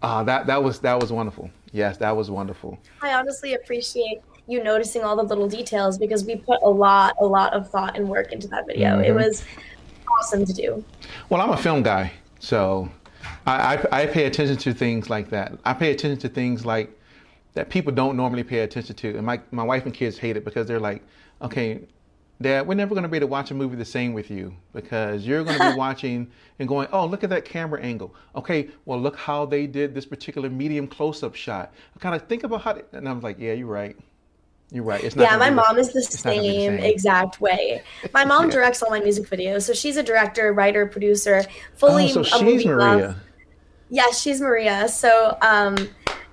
Uh, that that was that was wonderful. Yes, that was wonderful. I honestly appreciate you noticing all the little details because we put a lot a lot of thought and work into that video. Mm-hmm. It was awesome to do. Well, I'm a film guy, so I, I, I pay attention to things like that. I pay attention to things like that people don't normally pay attention to, and my my wife and kids hate it because they're like, okay. Dad, we're never going to be able to watch a movie the same with you because you're going to be watching and going, oh, look at that camera angle. Okay, well, look how they did this particular medium close up shot. kind of think about how, they, and I'm like, yeah, you're right. You're right. It's not yeah, my mom is the same, the same, exact way. My mom yeah. directs all my music videos, so she's a director, writer, producer, fully. Oh, so she's Maria. Love. Yes, she's Maria. So um,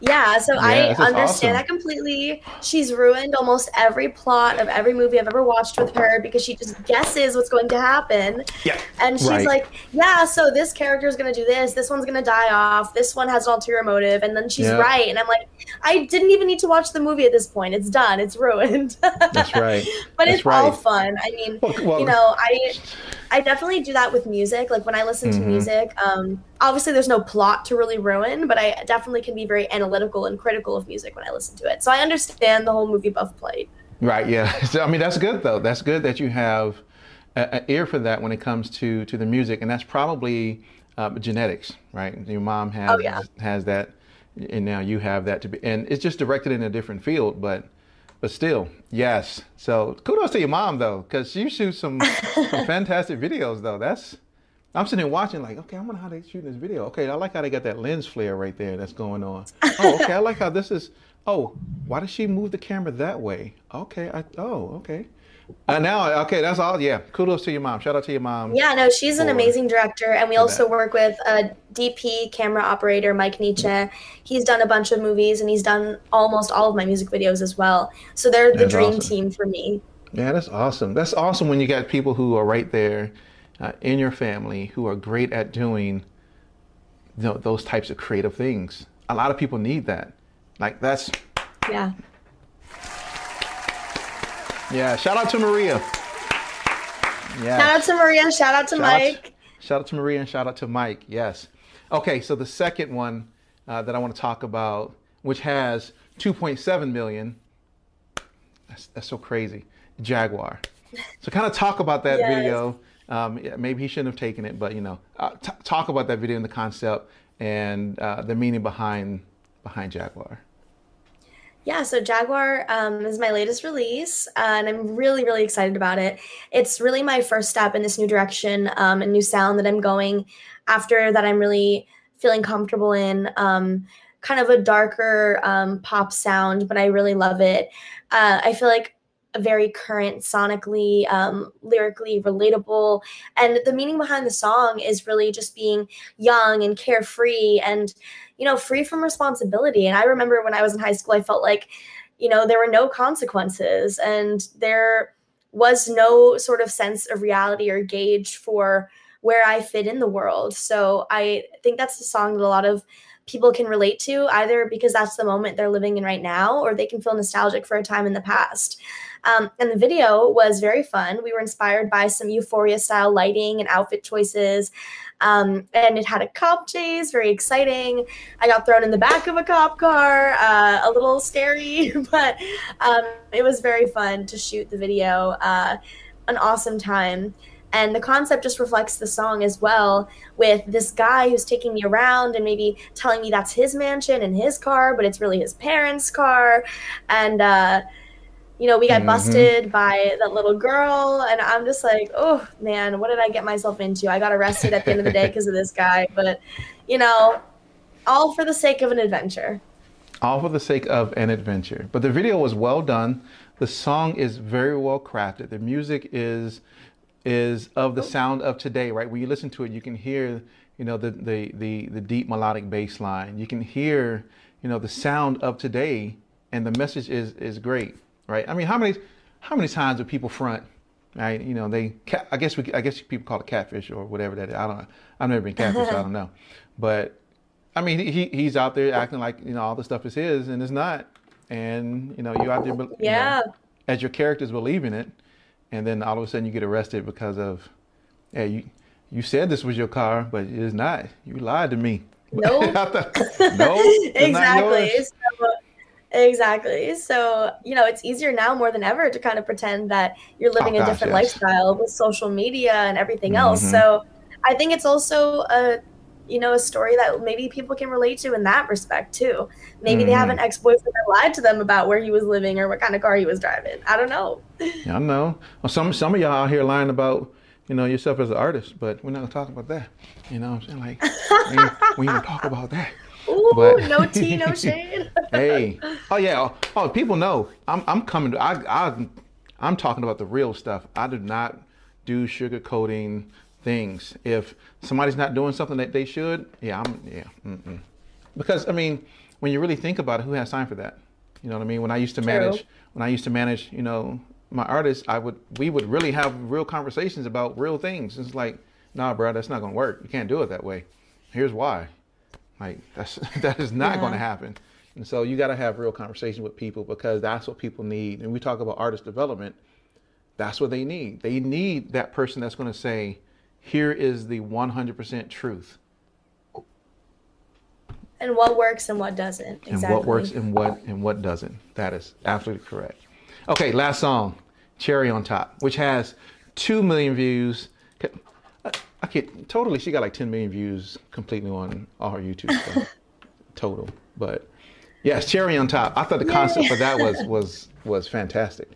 yeah, so yeah, I understand awesome. that completely. She's ruined almost every plot of every movie I've ever watched with her because she just guesses what's going to happen. Yeah. And she's right. like, yeah, so this character is going to do this, this one's going to die off, this one has an ulterior motive, and then she's yeah. right. And I'm like, I didn't even need to watch the movie at this point. It's done. It's ruined. That's right. but That's it's right. all fun. I mean, well, well, you know, I I definitely do that with music. Like when I listen mm-hmm. to music, um, obviously there's no plot to really ruin, but I definitely can be very analytical and critical of music when I listen to it. So I understand the whole movie buff plight. Right. Yeah. So I mean, that's good though. That's good that you have an ear for that when it comes to to the music, and that's probably uh, genetics, right? Your mom has oh, yeah. has that, and now you have that to be, and it's just directed in a different field, but but still, yes. So kudos to your mom though, because she shoots some, some fantastic videos though. That's I'm sitting here watching like, okay, I wonder how they shooting this video. Okay, I like how they got that lens flare right there that's going on. Oh, okay, I like how this is. Oh, why does she move the camera that way? Okay, I oh okay. Uh, now, okay, that's all. Yeah, kudos to your mom. Shout out to your mom. Yeah, no, she's an amazing director, and we also that. work with a DP camera operator, Mike Nietzsche. He's done a bunch of movies, and he's done almost all of my music videos as well. So they're the that's dream awesome. team for me. Yeah, that's awesome. That's awesome when you got people who are right there uh, in your family who are great at doing you know, those types of creative things. A lot of people need that. Like that's yeah. Yeah. Shout out to Maria. Yeah. Shout out to Maria. Shout out to shout Mike. Out to, shout out to Maria and shout out to Mike. Yes. Okay. So the second one uh, that I want to talk about, which has 2.7 million. That's, that's so crazy. Jaguar. So kind of talk about that yes. video um, maybe he shouldn't have taken it, but you know, uh, t- talk about that video and the concept and uh, the meaning behind behind Jaguar. Yeah, so Jaguar um, is my latest release, uh, and I'm really, really excited about it. It's really my first step in this new direction, um, a new sound that I'm going after that I'm really feeling comfortable in. Um, kind of a darker um, pop sound, but I really love it. Uh, I feel like a very current sonically um, lyrically relatable and the meaning behind the song is really just being young and carefree and you know free from responsibility. And i remember when i was in high school i felt like you know there were no consequences and there was no sort of sense of reality or gauge for where i fit in the world. So i think that's a song that a lot of people can relate to either because that's the moment they're living in right now or they can feel nostalgic for a time in the past um, and the video was very fun. We were inspired by some euphoria style lighting and outfit choices. Um, and it had a cop chase, very exciting. I got thrown in the back of a cop car, uh, a little scary, but um, it was very fun to shoot the video. Uh, an awesome time. And the concept just reflects the song as well, with this guy who's taking me around and maybe telling me that's his mansion and his car, but it's really his parents' car. And, uh, you know, we got mm-hmm. busted by that little girl, and I'm just like, oh man, what did I get myself into? I got arrested at the end of the day because of this guy, but you know, all for the sake of an adventure. All for the sake of an adventure. But the video was well done. The song is very well crafted. The music is is of the oh. sound of today, right? When you listen to it, you can hear, you know, the the the, the deep melodic bass line. You can hear, you know, the sound of today, and the message is is great right? I mean, how many how many times do people front? Right? You know, they. I guess we. I guess people call it catfish or whatever that is. I don't. know. I've never been catfish. so I don't know. But I mean, he he's out there acting like you know all the stuff is his and it's not. And you know, you out there. You yeah. Know, as your characters believing it, and then all of a sudden you get arrested because of, hey, you you said this was your car, but it is not. You lied to me. No. Nope. no. exactly. So, Exactly. So, you know, it's easier now more than ever to kind of pretend that you're living oh, a different yes. lifestyle with social media and everything mm-hmm. else. So, I think it's also a you know, a story that maybe people can relate to in that respect too. Maybe mm-hmm. they have an mm-hmm. ex-boyfriend that lied to them about where he was living or what kind of car he was driving. I don't know. Yeah, I know. Well, some some of y'all out here lying about you know yourself as an artist, but we're not gonna talk about that. You know, what I'm saying like we, we ain't gonna talk about that. Ooh, but, no tea, no shade. hey, oh yeah, oh, oh, people know I'm I'm coming. To, I I I'm talking about the real stuff. I do not do sugarcoating things. If somebody's not doing something that they should, yeah, I'm yeah. Mm-mm. Because I mean, when you really think about it, who has time for that? You know what I mean? When I used to True. manage, when I used to manage, you know, my artists, I would we would really have real conversations about real things. It's like, nah, bro, that's not gonna work. You can't do it that way. Here's why. Like that's that is not yeah. going to happen. And so you got to have real conversation with people because that's what people need. And we talk about artist development. That's what they need. They need that person that's going to say, "Here is the 100% truth." And what works and what doesn't. Exactly. And what works and what and what doesn't. That is absolutely correct. Okay, last song, Cherry on Top, which has two million views. I, I can't totally. She got like 10 million views completely on all her YouTube stuff total. But yes, Cherry on Top. I thought the concept for that was was was fantastic.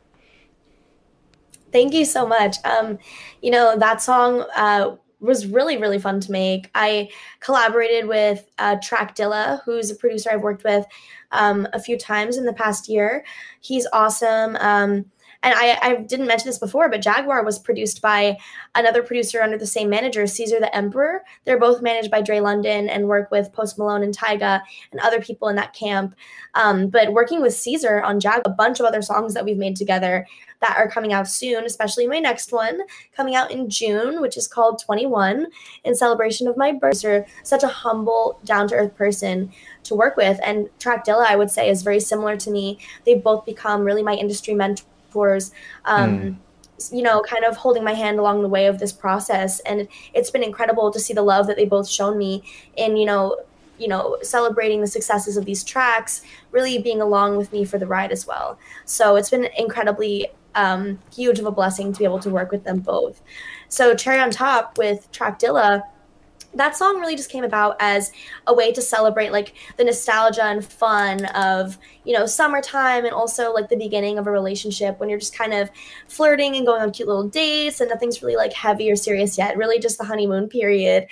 Thank you so much. Um, you know that song uh, was really really fun to make. I collaborated with uh, Track Dilla, who's a producer I've worked with um, a few times in the past year. He's awesome. Um, and I, I didn't mention this before, but Jaguar was produced by another producer under the same manager, Caesar the Emperor. They're both managed by Dre London and work with Post Malone and Tyga and other people in that camp. Um, but working with Caesar on Jag, a bunch of other songs that we've made together that are coming out soon, especially my next one coming out in June, which is called 21 in celebration of my birthday. Such a humble, down to earth person to work with. And Track Dilla, I would say, is very similar to me. They've both become really my industry mentors. Um, mm. You know, kind of holding my hand along the way of this process, and it's been incredible to see the love that they both shown me in you know you know celebrating the successes of these tracks really being along with me for the ride as well so it's been incredibly um, huge of a blessing to be able to work with them both. So cherry on top with track dilla that song really just came about as a way to celebrate like the nostalgia and fun of you know summertime and also like the beginning of a relationship when you're just kind of flirting and going on cute little dates and nothing's really like heavy or serious yet really just the honeymoon period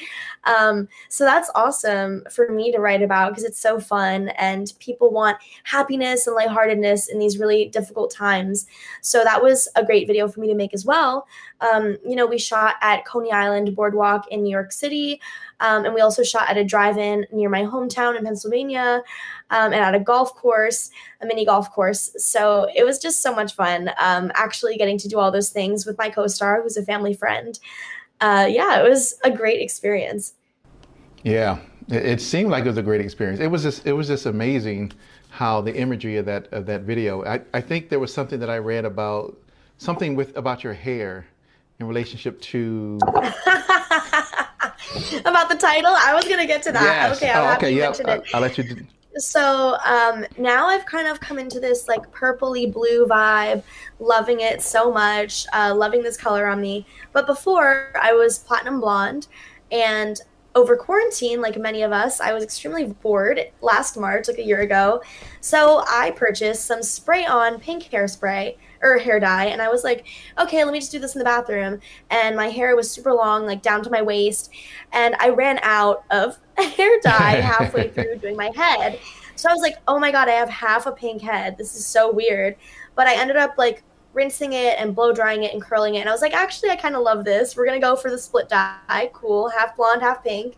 um, so that's awesome for me to write about because it's so fun and people want happiness and lightheartedness in these really difficult times so that was a great video for me to make as well um, you know we shot at coney island boardwalk in new york city um, and we also shot at a drive-in near my hometown in pennsylvania um, and at a golf course, a mini golf course. So it was just so much fun um, actually getting to do all those things with my co star, who's a family friend. Uh, yeah, it was a great experience. Yeah, it, it, seemed like it was a great experience. It was just, it was just amazing how the imagery of that of that video. I, I think there was something that I read about something with about your hair in relationship to about the title. I was gonna get to that. Yes. Okay, I'll oh, okay, yep. I'll, I'll let you. So um, now I've kind of come into this like purpley blue vibe, loving it so much, uh, loving this color on me. But before I was platinum blonde, and over quarantine, like many of us, I was extremely bored last March, like a year ago. So I purchased some spray on pink hairspray or hair dye. And I was like, okay, let me just do this in the bathroom. And my hair was super long, like down to my waist. And I ran out of hair dye halfway through doing my head. So I was like, oh my God, I have half a pink head. This is so weird. But I ended up like rinsing it and blow drying it and curling it. And I was like, actually, I kind of love this. We're going to go for the split dye. Cool. Half blonde, half pink.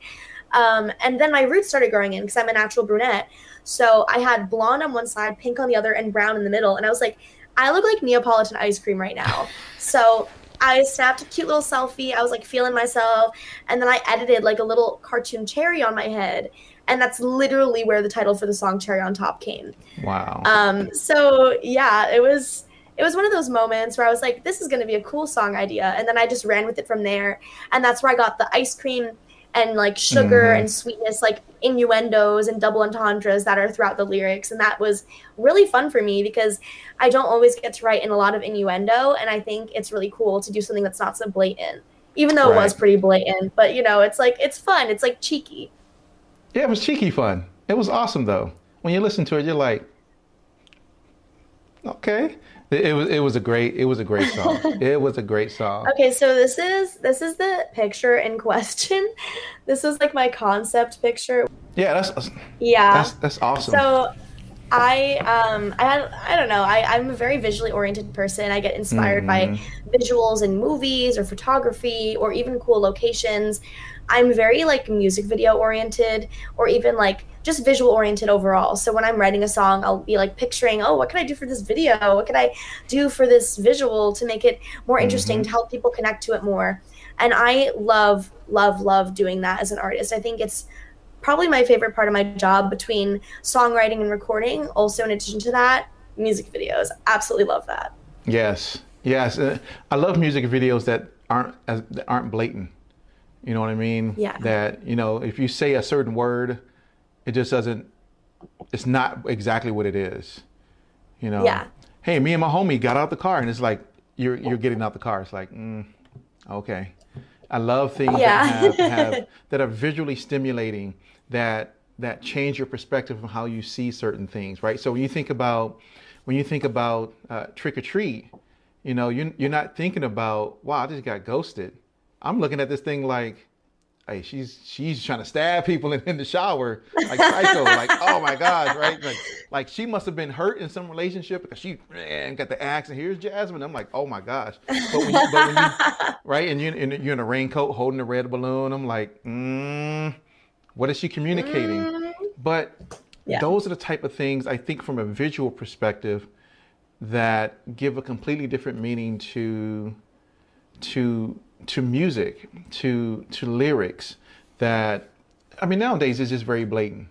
Um, and then my roots started growing in because I'm a natural brunette. So I had blonde on one side, pink on the other, and brown in the middle. And I was like, I look like Neapolitan ice cream right now. So I snapped a cute little selfie. I was like feeling myself. And then I edited like a little cartoon cherry on my head. And that's literally where the title for the song Cherry on Top came. Wow. Um, so yeah, it was it was one of those moments where I was like, this is gonna be a cool song idea. And then I just ran with it from there. And that's where I got the ice cream and like sugar mm-hmm. and sweetness, like innuendos and double entendres that are throughout the lyrics. And that was really fun for me because I don't always get to write in a lot of innuendo. And I think it's really cool to do something that's not so blatant, even though right. it was pretty blatant. But you know, it's like, it's fun. It's like cheeky. Yeah, it was cheeky fun. It was awesome though. When you listen to it, you're like, okay. It, was it was a great it was a great song. it was a great song. Okay, so this is this is the picture in question. This is like my concept picture. Yeah, that's yeah. That's that's awesome. So I um I had I don't know I I'm a very visually oriented person. I get inspired mm-hmm. by visuals in movies or photography or even cool locations. I'm very like music video oriented or even like just visual oriented overall. So when I'm writing a song, I'll be like picturing, oh, what can I do for this video? What can I do for this visual to make it more interesting mm-hmm. to help people connect to it more? And I love, love, love doing that as an artist. I think it's probably my favorite part of my job between songwriting and recording. Also, in addition to that, music videos. Absolutely love that. Yes, yes. Uh, I love music videos that aren't as that aren't blatant. You know what I mean? Yeah. That you know, if you say a certain word it just doesn't it's not exactly what it is you know yeah hey, me and my homie got out the car, and it's like you're you're getting out the car. It's like, mm, okay. I love things yeah. that have, have that are visually stimulating that that change your perspective of how you see certain things, right? So when you think about when you think about uh, trick or treat, you know, you're, you're not thinking about, wow, I just got ghosted. I'm looking at this thing like, hey, she's she's trying to stab people in, in the shower like psycho, like oh my gosh, right? Like like she must have been hurt in some relationship because she man, got the axe and here's Jasmine. I'm like, oh my gosh. But when you, but when you right and you you're in a raincoat holding a red balloon, I'm like, mm, what is she communicating? Mm. But yeah. those are the type of things I think from a visual perspective that give a completely different meaning to to to music, to to lyrics that I mean nowadays it's just very blatant.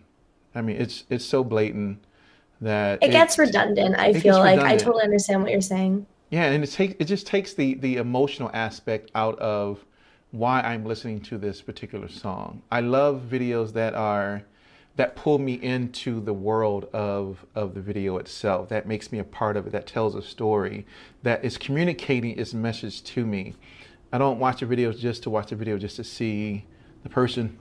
I mean it's it's so blatant that it, it gets redundant. I feel like redundant. I totally understand what you're saying. Yeah, and it takes it just takes the the emotional aspect out of why I'm listening to this particular song. I love videos that are that pull me into the world of of the video itself. That makes me a part of it. That tells a story. That is communicating its message to me. I don't watch the videos just to watch the video, just to see the person.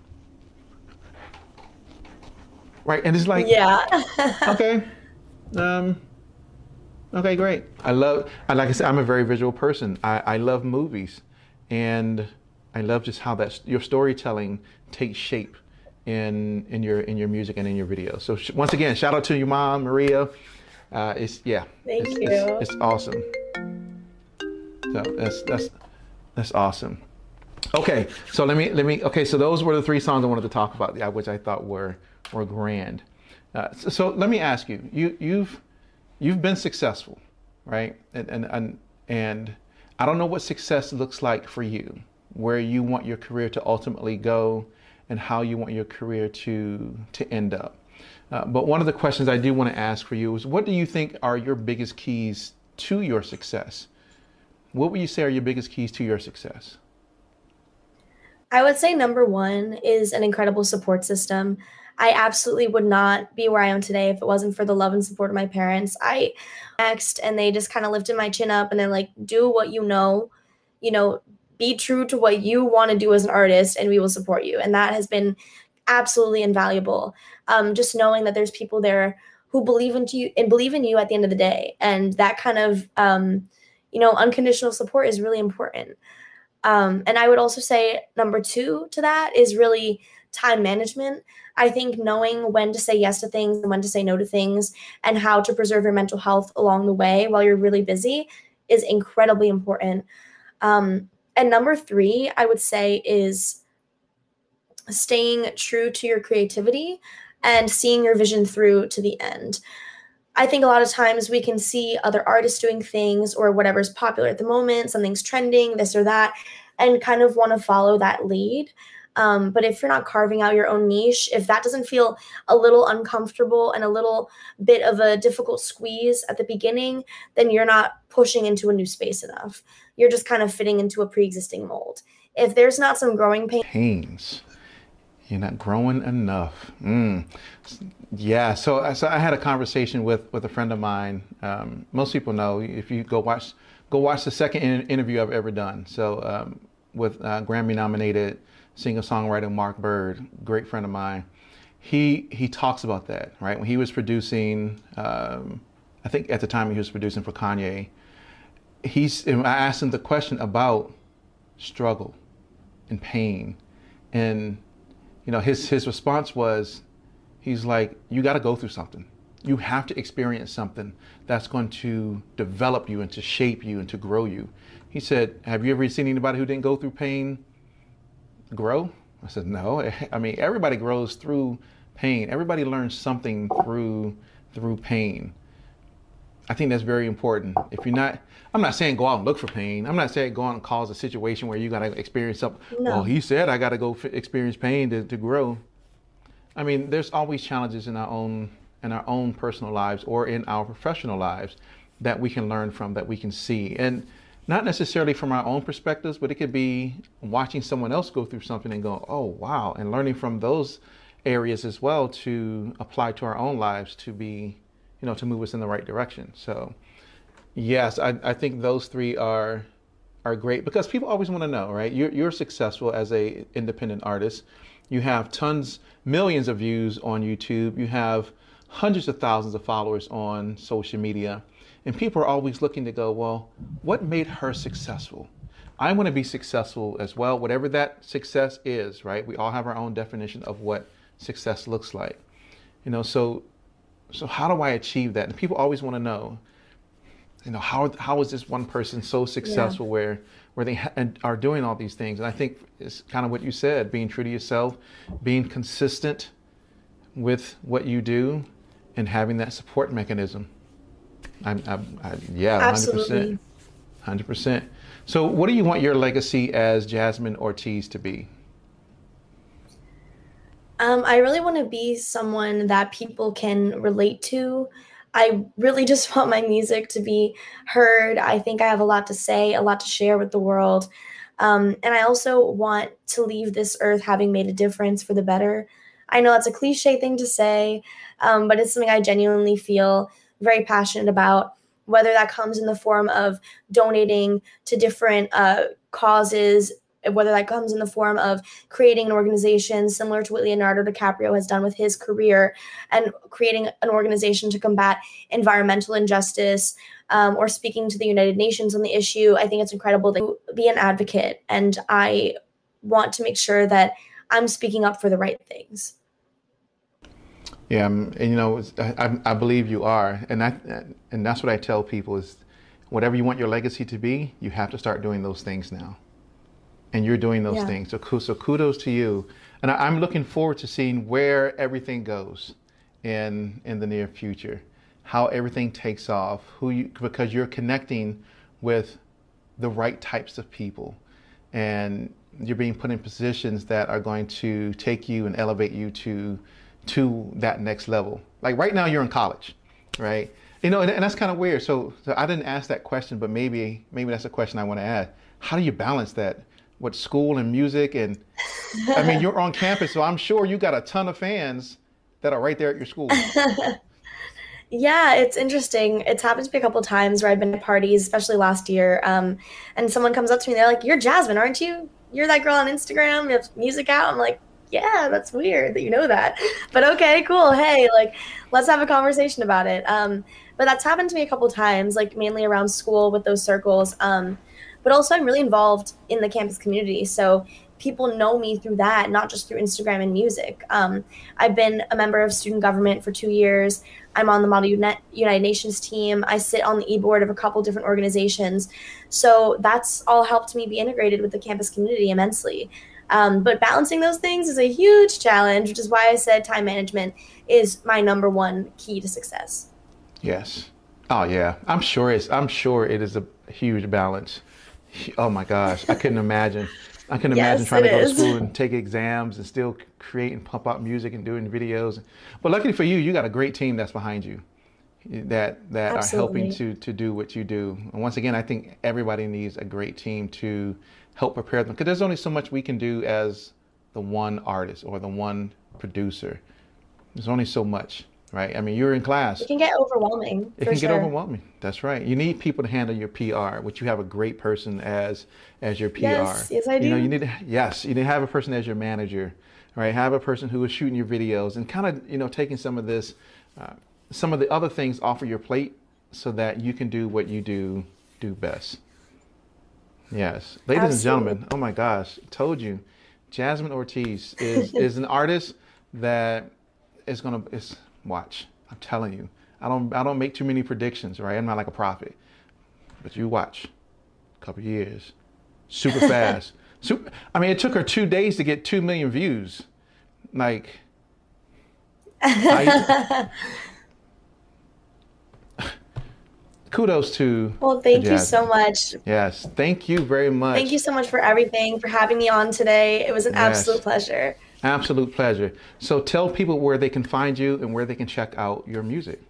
Right, and it's like, yeah, okay, um, okay, great. I love, I like I said, I'm a very visual person. I, I love movies, and I love just how that your storytelling takes shape in in your in your music and in your videos. So sh- once again, shout out to your mom, Maria. Uh, it's yeah, thank it's, you. It's, it's awesome. So that's that's that's awesome. Okay, so let me let me. Okay, so those were the three songs I wanted to talk about, which I thought were were grand. Uh, so, so, let me ask you: you you've you've been successful, right? And, and and and I don't know what success looks like for you, where you want your career to ultimately go, and how you want your career to to end up. Uh, but one of the questions I do want to ask for you is: What do you think are your biggest keys to your success? What would you say are your biggest keys to your success? I would say number one is an incredible support system. I absolutely would not be where I am today if it wasn't for the love and support of my parents. I next and they just kind of lifted my chin up and they're like, do what you know, you know, be true to what you want to do as an artist and we will support you. And that has been absolutely invaluable. Um, just knowing that there's people there who believe in you and believe in you at the end of the day. And that kind of um, you know, unconditional support is really important. Um, and I would also say number two to that is really time management. I think knowing when to say yes to things and when to say no to things and how to preserve your mental health along the way while you're really busy is incredibly important. Um, and number three, I would say, is staying true to your creativity and seeing your vision through to the end. I think a lot of times we can see other artists doing things or whatever's popular at the moment, something's trending, this or that, and kind of want to follow that lead. Um, but if you're not carving out your own niche, if that doesn't feel a little uncomfortable and a little bit of a difficult squeeze at the beginning, then you're not pushing into a new space enough. You're just kind of fitting into a pre existing mold. If there's not some growing pain, pains, you're not growing enough. Mm. Yeah. So, so I had a conversation with with a friend of mine. Um, most people know if you go watch go watch the second in- interview I've ever done. So um, with uh, Grammy nominated singer songwriter Mark Bird, great friend of mine. He he talks about that right when he was producing. Um, I think at the time he was producing for Kanye. He's I asked him the question about struggle and pain and you know, his his response was, he's like, you got to go through something. You have to experience something that's going to develop you and to shape you and to grow you. He said, Have you ever seen anybody who didn't go through pain grow? I said, No. I mean, everybody grows through pain. Everybody learns something through through pain. I think that's very important. If you're not, I'm not saying go out and look for pain. I'm not saying go out and cause a situation where you got to experience something. No. Well, he said I got to go f- experience pain to, to grow. I mean, there's always challenges in our own in our own personal lives or in our professional lives that we can learn from, that we can see, and not necessarily from our own perspectives, but it could be watching someone else go through something and go, oh wow, and learning from those areas as well to apply to our own lives to be you know, to move us in the right direction. So Yes, I, I think those three are are great because people always want to know, right? You're, you're successful as a independent artist. You have tons, millions of views on YouTube. You have hundreds of thousands of followers on social media. And people are always looking to go, well, what made her successful? I want to be successful as well, whatever that success is, right? We all have our own definition of what success looks like. You know, so so how do I achieve that? And people always want to know, you know, how how is this one person so successful yeah. where where they ha- are doing all these things? And I think it's kind of what you said, being true to yourself, being consistent with what you do, and having that support mechanism. I'm, I'm I, yeah, hundred percent, hundred percent. So, what do you want your legacy as Jasmine Ortiz to be? Um, I really want to be someone that people can relate to. I really just want my music to be heard. I think I have a lot to say, a lot to share with the world. Um, and I also want to leave this earth having made a difference for the better. I know that's a cliche thing to say, um, but it's something I genuinely feel very passionate about whether that comes in the form of donating to different uh, causes, whether that comes in the form of creating an organization similar to what Leonardo DiCaprio has done with his career and creating an organization to combat environmental injustice um, or speaking to the United Nations on the issue. I think it's incredible to be an advocate, and I want to make sure that I'm speaking up for the right things. Yeah, um, and you know, I, I believe you are, and that and that's what I tell people is, whatever you want your legacy to be, you have to start doing those things now, and you're doing those yeah. things. So, so kudos to you, and I, I'm looking forward to seeing where everything goes, in in the near future, how everything takes off, who you because you're connecting with the right types of people, and you're being put in positions that are going to take you and elevate you to to that next level. Like right now, you're in college, right? You know, and, and that's kind of weird. So, so I didn't ask that question, but maybe maybe that's a question I want to ask. How do you balance that with school and music? And I mean, you're on campus, so I'm sure you got a ton of fans that are right there at your school. Yeah, it's interesting. It's happened to me a couple times where I've been at parties, especially last year, um, and someone comes up to me, and they're like, "You're Jasmine, aren't you? You're that girl on Instagram. You have music out." I'm like, yeah, that's weird that you know that. But okay, cool. Hey, like, let's have a conversation about it. Um, but that's happened to me a couple times, like mainly around school with those circles. Um, but also, I'm really involved in the campus community. So people know me through that, not just through Instagram and music. Um, I've been a member of student government for two years. I'm on the Model United Nations team. I sit on the e-board of a couple different organizations. So that's all helped me be integrated with the campus community immensely. Um, but balancing those things is a huge challenge, which is why I said time management is my number one key to success. Yes. Oh yeah. I'm sure it's I'm sure it is a huge balance. Oh my gosh. I couldn't imagine. I couldn't yes, imagine trying to go is. to school and take exams and still create and pump out music and doing videos. But luckily for you, you got a great team that's behind you that that Absolutely. are helping to to do what you do. And once again, I think everybody needs a great team to help prepare them because there's only so much we can do as the one artist or the one producer. There's only so much, right? I mean, you're in class. It can get overwhelming. It can sure. get overwhelming. That's right. You need people to handle your PR, which you have a great person as as your PR. Yes, yes, I do. You know, you need to yes, you need to have a person as your manager, right? Have a person who is shooting your videos and kind of you know taking some of this, uh, some of the other things off of your plate, so that you can do what you do do best. Yes, ladies Absolutely. and gentlemen. Oh my gosh, told you, Jasmine Ortiz is is an artist that is gonna is watch. I'm telling you, I don't I don't make too many predictions, right? I'm not like a prophet, but you watch, a couple years, super fast. super, I mean, it took her two days to get two million views. Like, I, kudos to well thank you so much yes thank you very much thank you so much for everything for having me on today it was an yes. absolute pleasure absolute pleasure so tell people where they can find you and where they can check out your music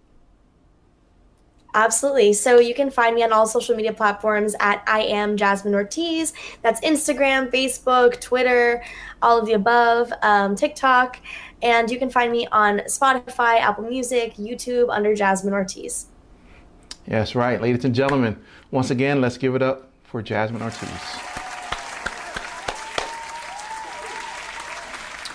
Absolutely. So you can find me on all social media platforms at I am Jasmine Ortiz. That's Instagram, Facebook, Twitter, all of the above, um, TikTok. And you can find me on Spotify, Apple Music, YouTube under Jasmine Ortiz. Yes, right. Ladies and gentlemen, once again, let's give it up for Jasmine Ortiz.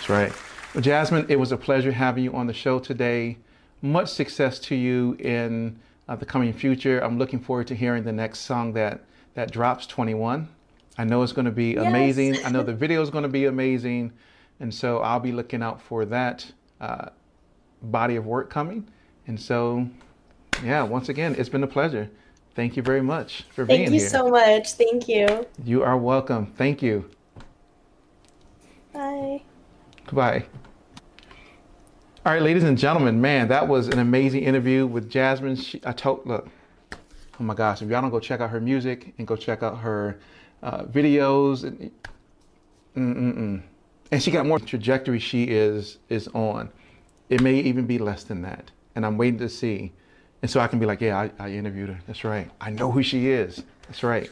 That's right. Well, Jasmine, it was a pleasure having you on the show today. Much success to you in uh, the coming future. I'm looking forward to hearing the next song that that drops 21. I know it's going to be yes. amazing. I know the video is going to be amazing, and so I'll be looking out for that uh, body of work coming. And so, yeah, once again, it's been a pleasure. Thank you very much for Thank being here. Thank you so much. Thank you. You are welcome. Thank you. Bye. Goodbye. All right, ladies and gentlemen, man, that was an amazing interview with Jasmine. She, I told, look, oh my gosh, if y'all don't go check out her music and go check out her uh, videos, and, mm-mm-mm. and she got more trajectory she is is on. It may even be less than that, and I'm waiting to see. And so I can be like, yeah, I, I interviewed her. That's right. I know who she is. That's right.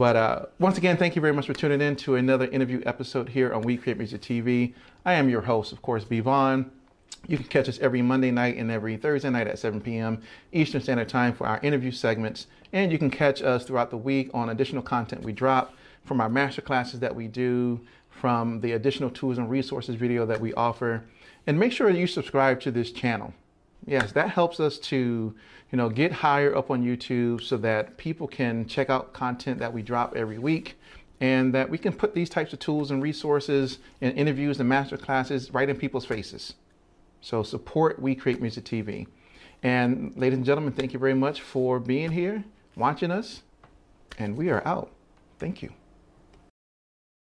But uh, once again, thank you very much for tuning in to another interview episode here on We Create Music TV. I am your host, of course, B. You can catch us every Monday night and every Thursday night at 7 p.m. Eastern Standard Time for our interview segments. And you can catch us throughout the week on additional content we drop from our master classes that we do, from the additional tools and resources video that we offer. And make sure you subscribe to this channel. Yes, that helps us to, you know, get higher up on YouTube so that people can check out content that we drop every week and that we can put these types of tools and resources and interviews and master classes right in people's faces. So support We Create Music TV. And ladies and gentlemen, thank you very much for being here, watching us, and we are out. Thank you.